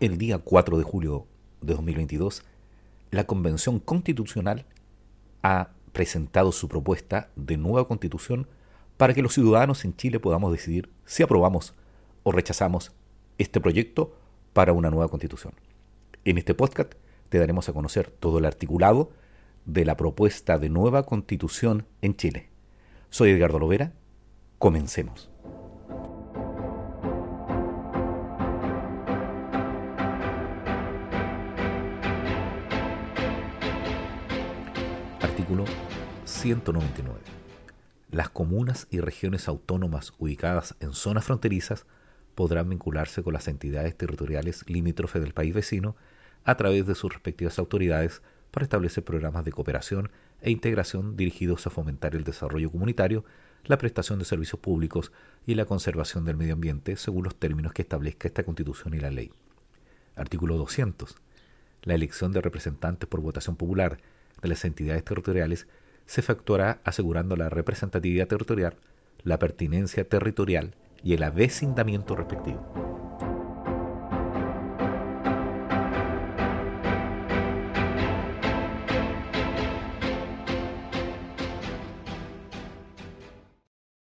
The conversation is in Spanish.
el día 4 de julio de 2022, la Convención Constitucional ha presentado su propuesta de nueva constitución para que los ciudadanos en Chile podamos decidir si aprobamos o rechazamos este proyecto para una nueva constitución. En este podcast te daremos a conocer todo el articulado de la propuesta de nueva constitución en Chile. Soy Edgardo Lovera, comencemos. Artículo 199. Las comunas y regiones autónomas ubicadas en zonas fronterizas podrán vincularse con las entidades territoriales limítrofes del país vecino a través de sus respectivas autoridades para establecer programas de cooperación e integración dirigidos a fomentar el desarrollo comunitario, la prestación de servicios públicos y la conservación del medio ambiente según los términos que establezca esta Constitución y la ley. Artículo 200. La elección de representantes por votación popular de las entidades territoriales se efectuará asegurando la representatividad territorial, la pertinencia territorial y el avecindamiento respectivo.